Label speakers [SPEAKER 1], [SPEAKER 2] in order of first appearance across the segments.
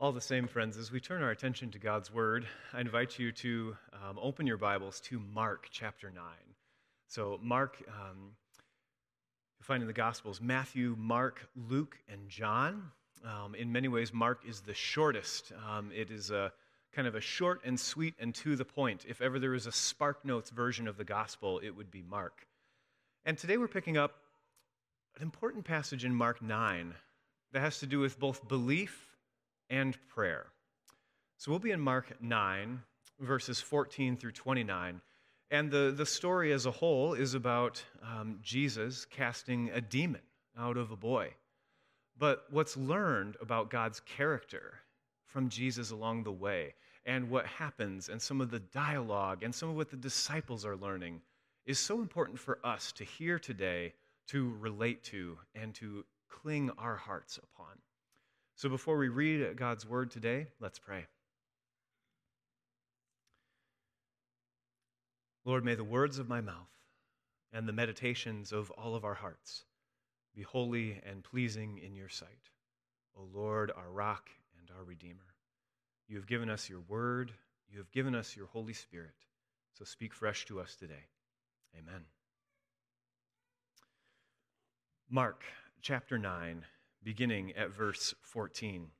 [SPEAKER 1] All the same, friends, as we turn our attention to God's Word, I invite you to um, open your Bibles to Mark chapter 9. So, Mark, um, you find in the Gospels Matthew, Mark, Luke, and John. Um, in many ways, Mark is the shortest. Um, it is a kind of a short and sweet and to the point. If ever there was a Spark Notes version of the Gospel, it would be Mark. And today we're picking up an important passage in Mark 9 that has to do with both belief and prayer. So we'll be in Mark 9, verses 14 through 29. And the, the story as a whole is about um, Jesus casting a demon out of a boy. But what's learned about God's character from Jesus along the way, and what happens, and some of the dialogue, and some of what the disciples are learning, is so important for us to hear today, to relate to, and to cling our hearts upon. So before we read God's word today, let's pray. Lord, may the words of my mouth and the meditations of all of our hearts be holy and pleasing in your sight. O Lord, our rock and our redeemer. You have given us your word, you have given us your Holy Spirit. So speak fresh to us today. Amen. Mark chapter 9 beginning at verse 14.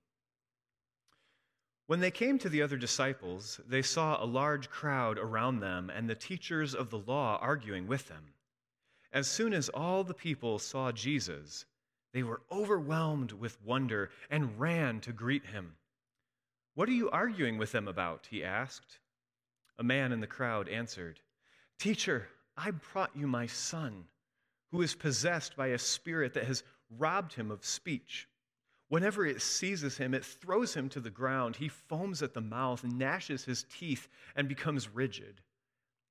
[SPEAKER 1] When they came to the other disciples, they saw a large crowd around them and the teachers of the law arguing with them. As soon as all the people saw Jesus, they were overwhelmed with wonder and ran to greet him. What are you arguing with them about? he asked. A man in the crowd answered, Teacher, I brought you my son, who is possessed by a spirit that has robbed him of speech. Whenever it seizes him, it throws him to the ground. He foams at the mouth, gnashes his teeth, and becomes rigid.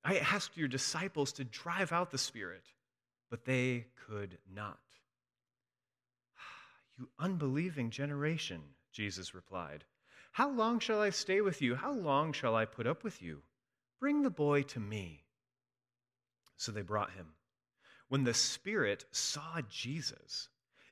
[SPEAKER 1] I asked your disciples to drive out the spirit, but they could not. You unbelieving generation, Jesus replied. How long shall I stay with you? How long shall I put up with you? Bring the boy to me. So they brought him. When the spirit saw Jesus,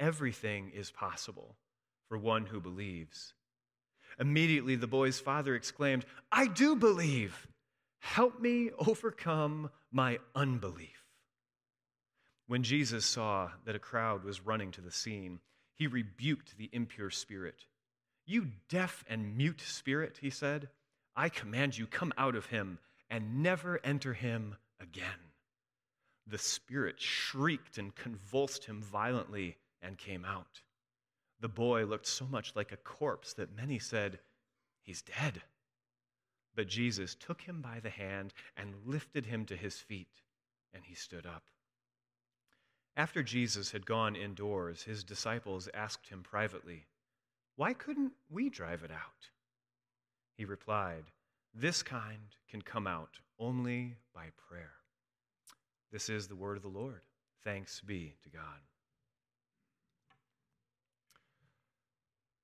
[SPEAKER 1] everything is possible for one who believes. Immediately, the boy's father exclaimed, I do believe. Help me overcome my unbelief. When Jesus saw that a crowd was running to the scene, he rebuked the impure spirit. You deaf and mute spirit, he said, I command you, come out of him and never enter him again. The spirit shrieked and convulsed him violently and came out. The boy looked so much like a corpse that many said, He's dead. But Jesus took him by the hand and lifted him to his feet, and he stood up. After Jesus had gone indoors, his disciples asked him privately, Why couldn't we drive it out? He replied, This kind can come out only by prayer. This is the word of the Lord. Thanks be to God.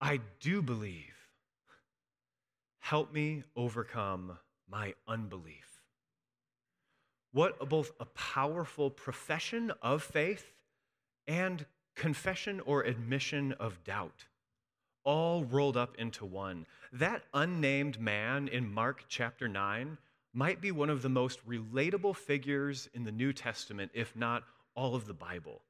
[SPEAKER 1] I do believe. Help me overcome my unbelief. What both a powerful profession of faith and confession or admission of doubt, all rolled up into one. That unnamed man in Mark chapter 9 might be one of the most relatable figures in the New Testament, if not all of the Bible.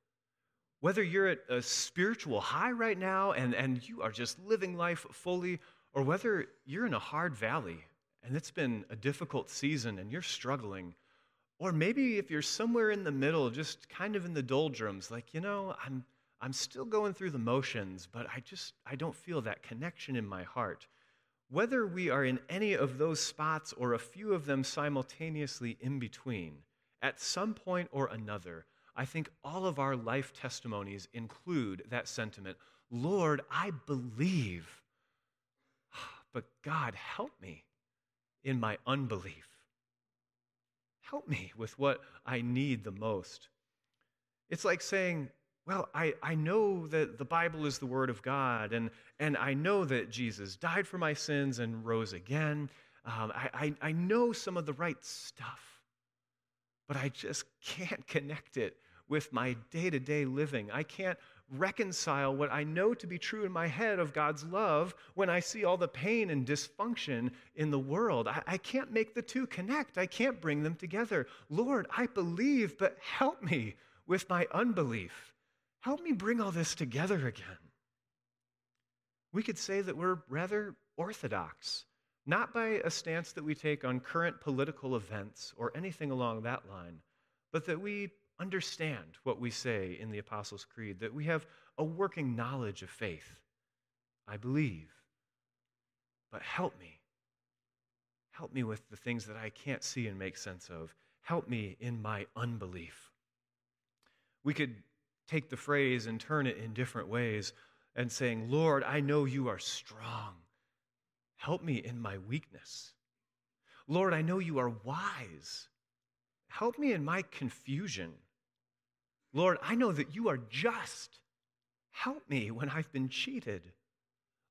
[SPEAKER 1] Whether you're at a spiritual high right now and, and you are just living life fully, or whether you're in a hard valley and it's been a difficult season and you're struggling, or maybe if you're somewhere in the middle, just kind of in the doldrums, like, you know, I'm, I'm still going through the motions, but I just, I don't feel that connection in my heart. Whether we are in any of those spots or a few of them simultaneously in between, at some point or another, I think all of our life testimonies include that sentiment Lord, I believe, but God, help me in my unbelief. Help me with what I need the most. It's like saying, well, I, I know that the Bible is the Word of God, and, and I know that Jesus died for my sins and rose again. Um, I, I, I know some of the right stuff, but I just can't connect it with my day to day living. I can't reconcile what I know to be true in my head of God's love when I see all the pain and dysfunction in the world. I, I, can't make the two connect, I can't bring them together. Lord, I believe, but help me with my unbelief. Help me bring all this together again. We could say that we're rather orthodox, not by a stance that we take on current political events or anything along that line, but that we understand what we say in the Apostles' Creed, that we have a working knowledge of faith. I believe, but help me. Help me with the things that I can't see and make sense of. Help me in my unbelief. We could take the phrase and turn it in different ways and saying, Lord, I know you are strong. Help me in my weakness. Lord, I know you are wise. Help me in my confusion. Lord, I know that you are just. Help me when I've been cheated.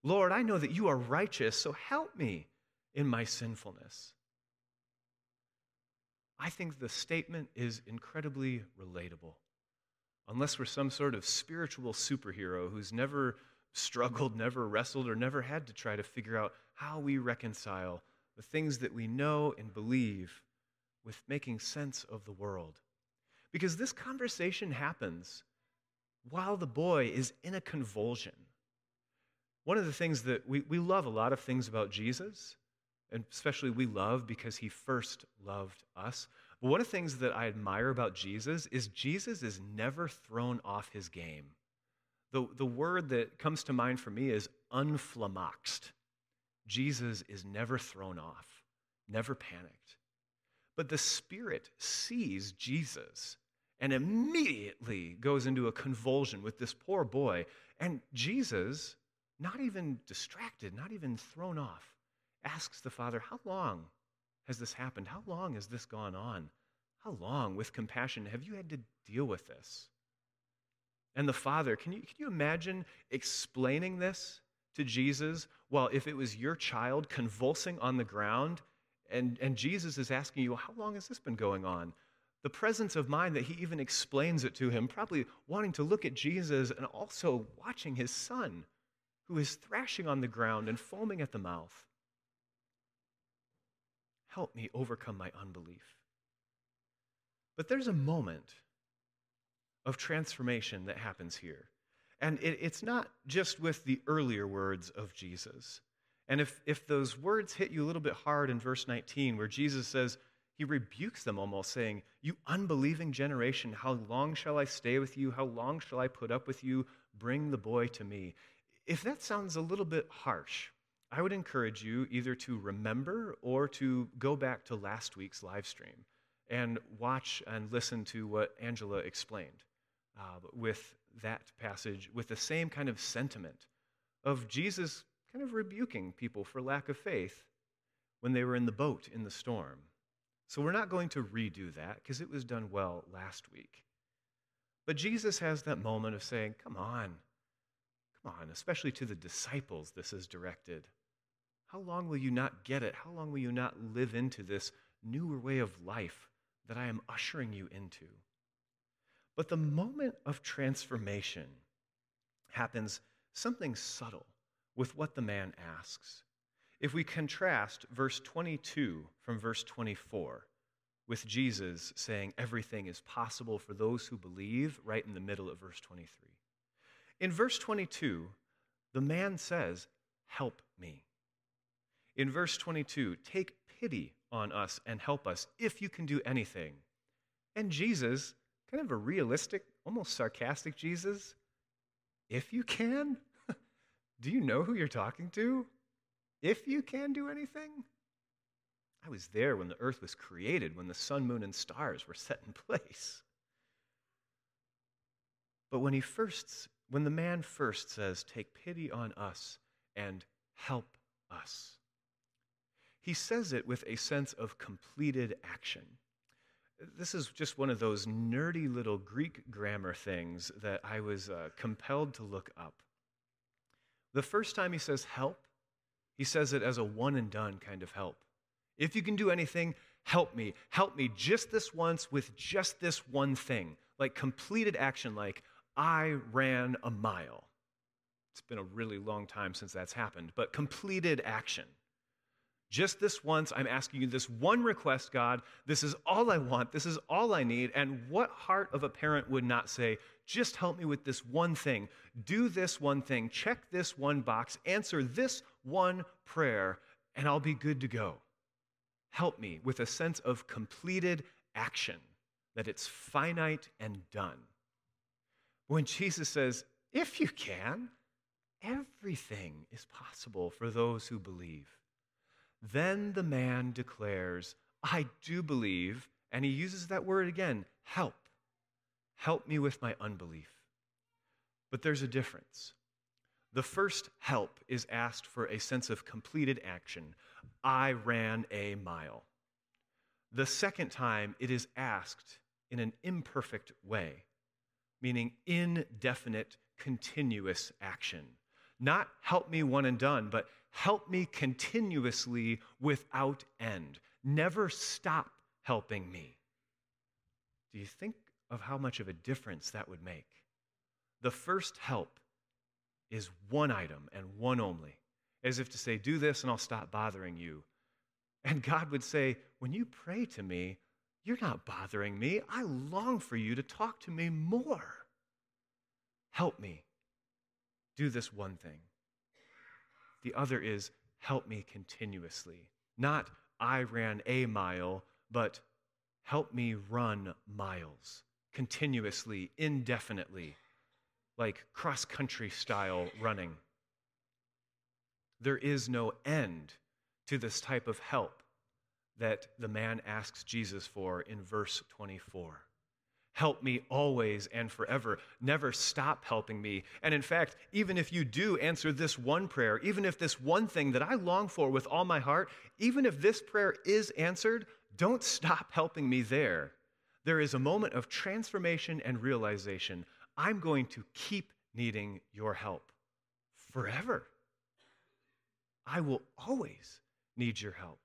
[SPEAKER 1] Lord, I know that you are righteous, so help me in my sinfulness. I think the statement is incredibly relatable unless we're some sort of spiritual superhero who's never struggled, never wrestled, or never had to try to figure out how we reconcile the things that we know and believe with making sense of the world. Because this conversation happens while the boy is in a convulsion. One of the things that we, we love a lot of things about Jesus, and especially we love because he first loved us. But one of the things that I admire about Jesus is Jesus is never thrown off his game. The, the word that comes to mind for me is unflummoxed. Jesus is never thrown off, never panicked. But the Spirit sees Jesus and immediately goes into a convulsion with this poor boy. And Jesus, not even distracted, not even thrown off, asks the Father, How long has this happened? How long has this gone on? How long, with compassion, have you had to deal with this? And the Father, can you, can you imagine explaining this to Jesus? Well, if it was your child convulsing on the ground, and, and Jesus is asking you, How long has this been going on? The presence of mind that he even explains it to him, probably wanting to look at Jesus and also watching his son, who is thrashing on the ground and foaming at the mouth. Help me overcome my unbelief. But there's a moment of transformation that happens here. And it, it's not just with the earlier words of Jesus. And if, if those words hit you a little bit hard in verse 19, where Jesus says, he rebukes them almost, saying, You unbelieving generation, how long shall I stay with you? How long shall I put up with you? Bring the boy to me. If that sounds a little bit harsh, I would encourage you either to remember or to go back to last week's live stream and watch and listen to what Angela explained uh, with that passage, with the same kind of sentiment of Jesus kind of rebuking people for lack of faith when they were in the boat in the storm. So we're not going to redo that because it was done well last week. But Jesus has that moment of saying, Come on, come on, especially to the disciples, this is directed. How long will you not get it? How long will you not live into this newer way of life that I am ushering you into? But the moment of transformation happens something subtle with what the man asks. If we contrast verse 22 from verse 24 with Jesus saying everything is possible for those who believe, right in the middle of verse 23. In verse 22, the man says, Help me. In verse 22, take pity on us and help us if you can do anything. And Jesus, kind of a realistic, almost sarcastic Jesus, if you can? do you know who you're talking to? If you can do anything? I was there when the earth was created, when the sun, moon, and stars were set in place. But when he first, when the man first says, Take pity on us and help us, he says it with a sense of completed action. This is just one of those nerdy little Greek grammar things that I was uh, compelled to look up. The first time he says help, he says it as a one and done kind of help. If you can do anything, help me. Help me just this once with just this one thing. Like completed action, like I ran a mile. It's been a really long time since that's happened, but completed action. Just this once, I'm asking you this one request, God. This is all I want. This is all I need. And what heart of a parent would not say, just help me with this one thing? Do this one thing. Check this one box. Answer this one prayer, and I'll be good to go. Help me with a sense of completed action, that it's finite and done. When Jesus says, if you can, everything is possible for those who believe. Then the man declares, I do believe, and he uses that word again help. Help me with my unbelief. But there's a difference. The first help is asked for a sense of completed action. I ran a mile. The second time, it is asked in an imperfect way, meaning indefinite, continuous action. Not help me one and done, but help me continuously without end. Never stop helping me. Do you think of how much of a difference that would make? The first help is one item and one only, as if to say, Do this and I'll stop bothering you. And God would say, When you pray to me, you're not bothering me. I long for you to talk to me more. Help me do this one thing. The other is help me continuously. Not I ran a mile, but help me run miles continuously, indefinitely, like cross country style running. There is no end to this type of help that the man asks Jesus for in verse 24. Help me always and forever. Never stop helping me. And in fact, even if you do answer this one prayer, even if this one thing that I long for with all my heart, even if this prayer is answered, don't stop helping me there. There is a moment of transformation and realization. I'm going to keep needing your help forever. I will always need your help.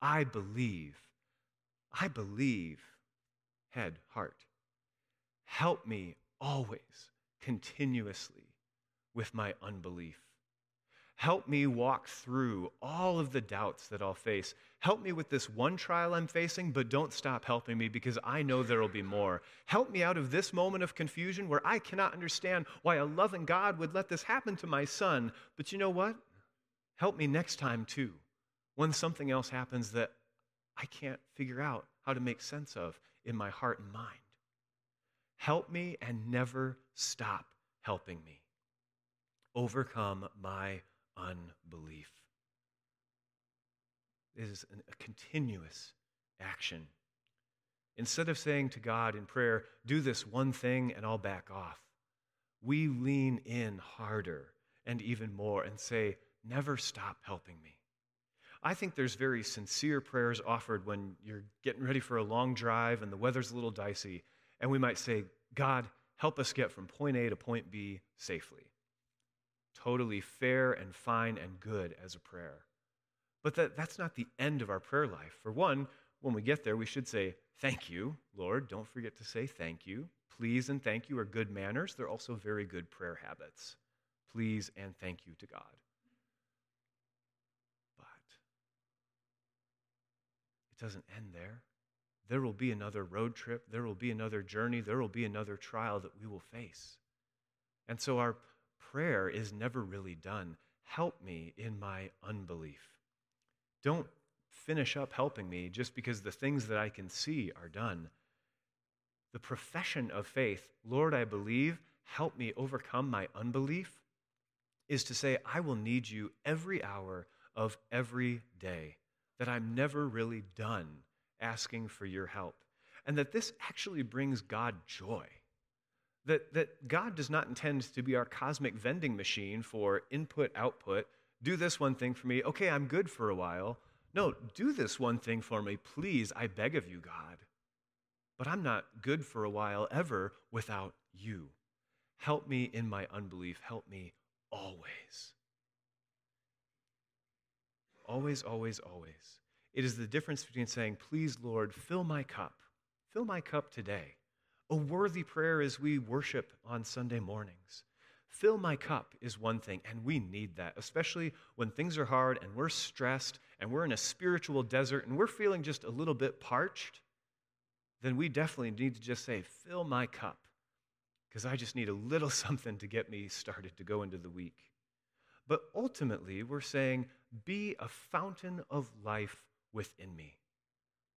[SPEAKER 1] I believe. I believe head, heart. Help me always, continuously, with my unbelief. Help me walk through all of the doubts that I'll face. Help me with this one trial I'm facing, but don't stop helping me because I know there will be more. Help me out of this moment of confusion where I cannot understand why a loving God would let this happen to my son. But you know what? Help me next time too, when something else happens that I can't figure out how to make sense of in my heart and mind. Help me and never stop helping me. Overcome my unbelief. It is a continuous action. Instead of saying to God in prayer, do this one thing and I'll back off, we lean in harder and even more and say, never stop helping me. I think there's very sincere prayers offered when you're getting ready for a long drive and the weather's a little dicey. And we might say, God, help us get from point A to point B safely. Totally fair and fine and good as a prayer. But that, that's not the end of our prayer life. For one, when we get there, we should say, Thank you, Lord. Don't forget to say thank you. Please and thank you are good manners. They're also very good prayer habits. Please and thank you to God. But it doesn't end there. There will be another road trip, there will be another journey, there will be another trial that we will face. And so our prayer is never really done. Help me in my unbelief. Don't finish up helping me just because the things that I can see are done. The profession of faith, Lord, I believe, help me overcome my unbelief, is to say, I will need you every hour of every day that I'm never really done asking for your help, and that this actually brings God joy. That, that God does not intend to be our cosmic vending machine for input output. do this one thing for me. Okay, I'm good for a while. No, do this one thing for me, please. I beg of you, God. But I'm not good for a while ever without you. Help me in my unbelief. Help me always. Always, always, always. It is the difference between saying, Please, Lord, fill my cup. Fill my cup today. A worthy prayer as we worship on Sunday mornings. Fill my cup is one thing, and we need that, especially when things are hard and we're stressed and we're in a spiritual desert and we're feeling just a little bit parched. Then we definitely need to just say, Fill my cup, because I just need a little something to get me started to go into the week. But ultimately, we're saying, Be a fountain of life within me.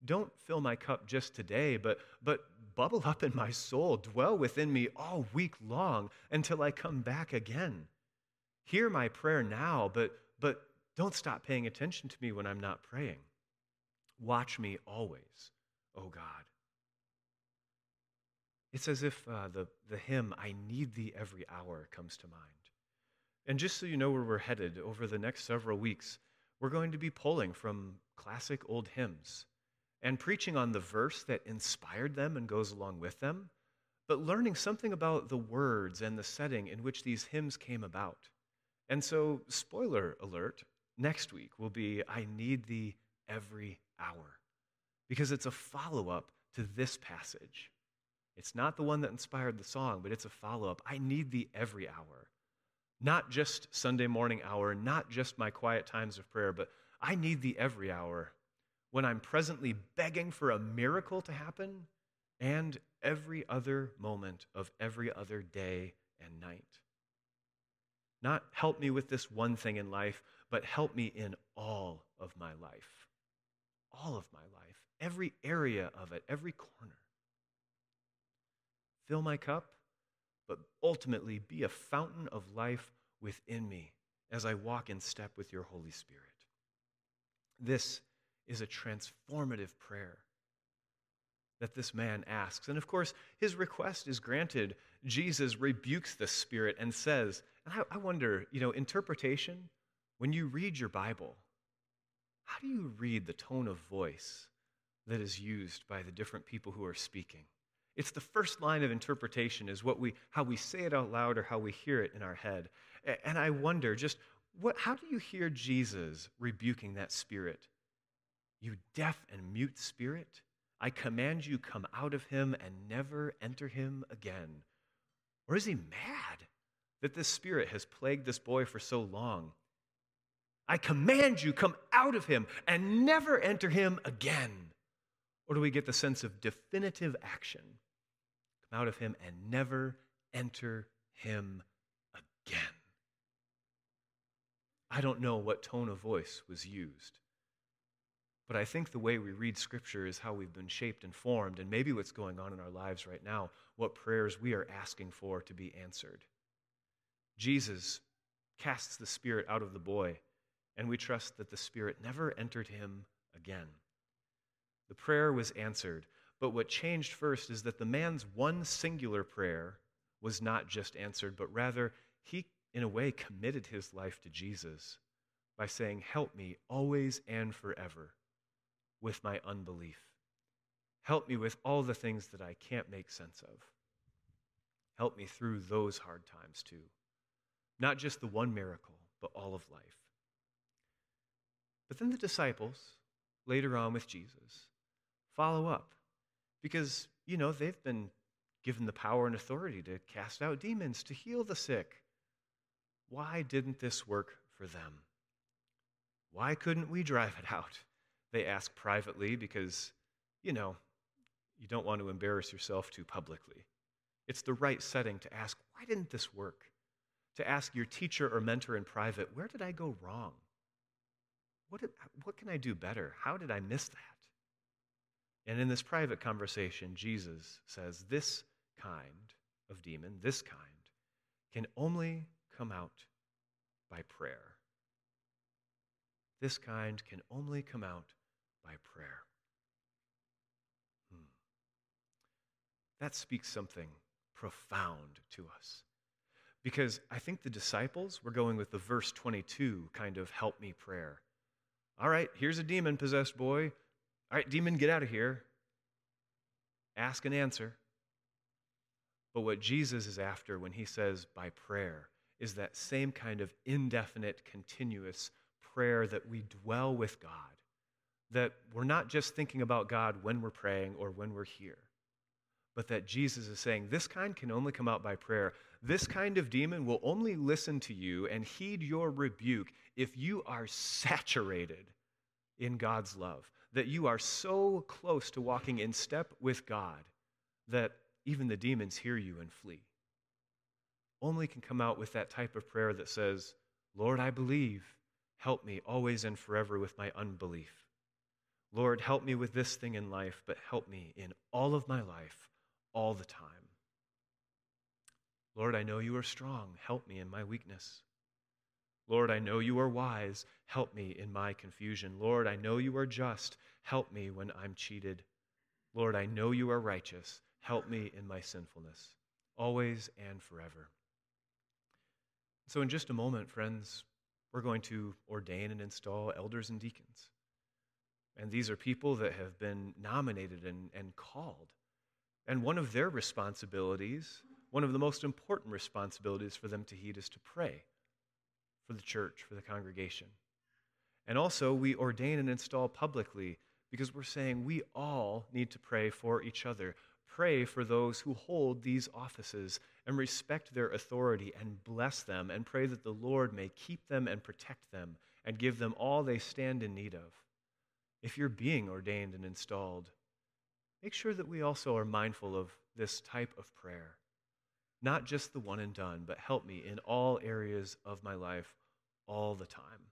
[SPEAKER 1] Don't fill my cup just today, but, but bubble up in my soul, dwell within me all week long until I come back again. Hear my prayer now, but, but don't stop paying attention to me when I'm not praying. Watch me always, oh God. It's as if uh, the, the hymn, I Need Thee Every Hour, comes to mind. And just so you know where we're headed, over the next several weeks, we're going to be pulling from classic old hymns and preaching on the verse that inspired them and goes along with them, but learning something about the words and the setting in which these hymns came about. And so, spoiler alert, next week will be I Need Thee Every Hour, because it's a follow up to this passage. It's not the one that inspired the song, but it's a follow up. I need thee every hour. Not just Sunday morning hour, not just my quiet times of prayer, but I need thee every hour when I'm presently begging for a miracle to happen and every other moment of every other day and night. Not help me with this one thing in life, but help me in all of my life. All of my life, every area of it, every corner. Fill my cup, but ultimately be a fountain of life within me as I walk in step with your Holy Spirit. This is a transformative prayer that this man asks. And of course, his request is granted. Jesus rebukes the spirit and says, and I, I, wonder, you know, interpretation, when you read your Bible, how do you read the tone of voice that is used by the different people who are speaking? It's the first line of interpretation is what we, how we say it out loud or how we hear it in our head. And I wonder, just what, how do you hear Jesus rebuking that spirit? You deaf and mute spirit, I command you, come out of him and never enter him again. Or is he mad that this spirit has plagued this boy for so long? I command you, come out of him and never enter him again. Or do we get the sense of definitive action? Come out of him and never enter him again. I don't know what tone of voice was used. But I think the way we read Scripture is how we've been shaped and formed, and maybe what's going on in our lives right now, what prayers we are asking for to be answered. Jesus casts the Spirit out of the boy, and we trust that the Spirit never entered him again. The prayer was answered, but what changed first is that the man's one singular prayer was not just answered, but rather he, in a way, committed his life to Jesus by saying, Help me always and forever with my unbelief. Help me with all the things that I can't make sense of. Help me through those hard times too. Not just the one miracle, but all of life. But then the disciples, later on with Jesus, follow up because, you know, they've been given the power and authority to cast out demons, to heal the sick. Why didn't this work for them? Why couldn't we drive it out? They ask privately because, you know, you don't want to embarrass yourself too publicly. It's the right setting to ask, why didn't this work? To ask your teacher or mentor in private, where did I go wrong? What, did, what can I do better? How did I miss that? And in this private conversation, Jesus says, This kind of demon, this kind, can only come out by prayer. This kind can only come out prayer. Hmm. That speaks something profound to us. Because I think the disciples were going with the verse 22 kind of help me prayer. All right, here's a demon possessed boy. All right, demon, get out of here. Ask and answer. But what Jesus is after when he says by prayer is that same kind of indefinite, continuous prayer that we dwell with God. That we're not just thinking about God when we're praying or when we're here, but that Jesus is saying this kind can only come out by prayer. This kind of demon will only listen to you and heed your rebuke if you are saturated in God's love, that you are so close to walking in step with God that even the demons hear you and flee. Only can come out with that type of prayer that says, Lord, I believe. Help me always and forever with my unbelief. Lord, help me with this thing in life, but help me in all of my life, all the time. Lord, I know you are strong. Help me in my weakness. Lord, I know you are wise. Help me in my confusion. Lord, I know you are just. Help me when I'm cheated. Lord, I know you are righteous. Help me in my sinfulness, always and forever. So, in just a moment, friends, we're going to ordain and install elders and deacons. And these are people that have been nominated and, and called. And one of their responsibilities, one of the most important responsibilities for them to heed, is to pray for the church, for the congregation. And also, we ordain and install publicly because we're saying we all need to pray for each other. Pray for those who hold these offices and respect their authority and bless them and pray that the Lord may keep them and protect them and give them all they stand in need of. If you're being ordained and installed, make sure that we also are mindful of this type of prayer. Not just the one and done, but help me in all areas of my life all the time.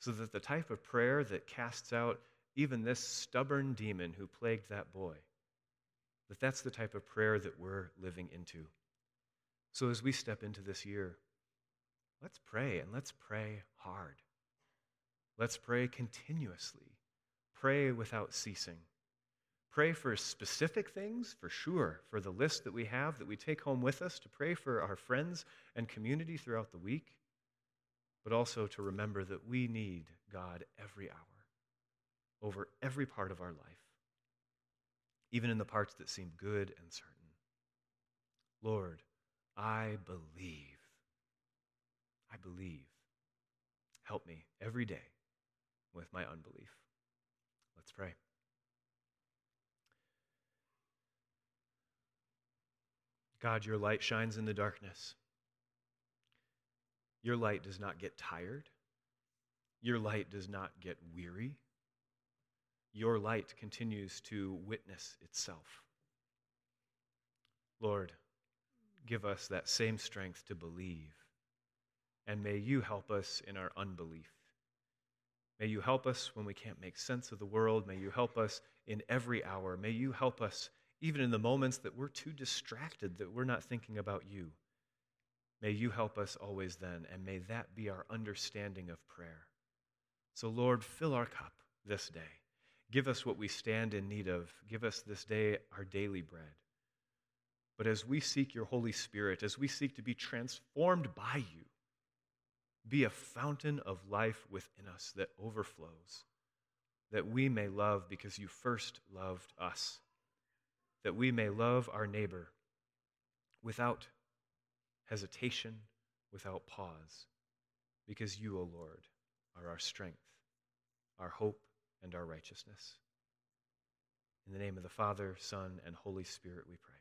[SPEAKER 1] So that the type of prayer that casts out even this stubborn demon who plagued that boy, that that's the type of prayer that we're living into. So as we step into this year, let's pray and let's pray hard. Let's pray continuously. Pray without ceasing. Pray for specific things, for sure, for the list that we have that we take home with us, to pray for our friends and community throughout the week, but also to remember that we need God every hour, over every part of our life, even in the parts that seem good and certain. Lord, I believe. I believe. Help me every day with my unbelief. Let's pray. God, your light shines in the darkness. Your light does not get tired. Your light does not get weary. Your light continues to witness itself. Lord, give us that same strength to believe. And may you help us in our unbelief. May you help us when we can't make sense of the world. May you help us in every hour. May you help us even in the moments that we're too distracted, that we're not thinking about you. May you help us always then, and may that be our understanding of prayer. So, Lord, fill our cup this day. Give us what we stand in need of. Give us this day our daily bread. But as we seek your Holy Spirit, as we seek to be transformed by you, be a fountain of life within us that overflows, that we may love because you first loved us, that we may love our neighbor without hesitation, without pause, because you, O Lord, are our strength, our hope, and our righteousness. In the name of the Father, Son, and Holy Spirit, we pray.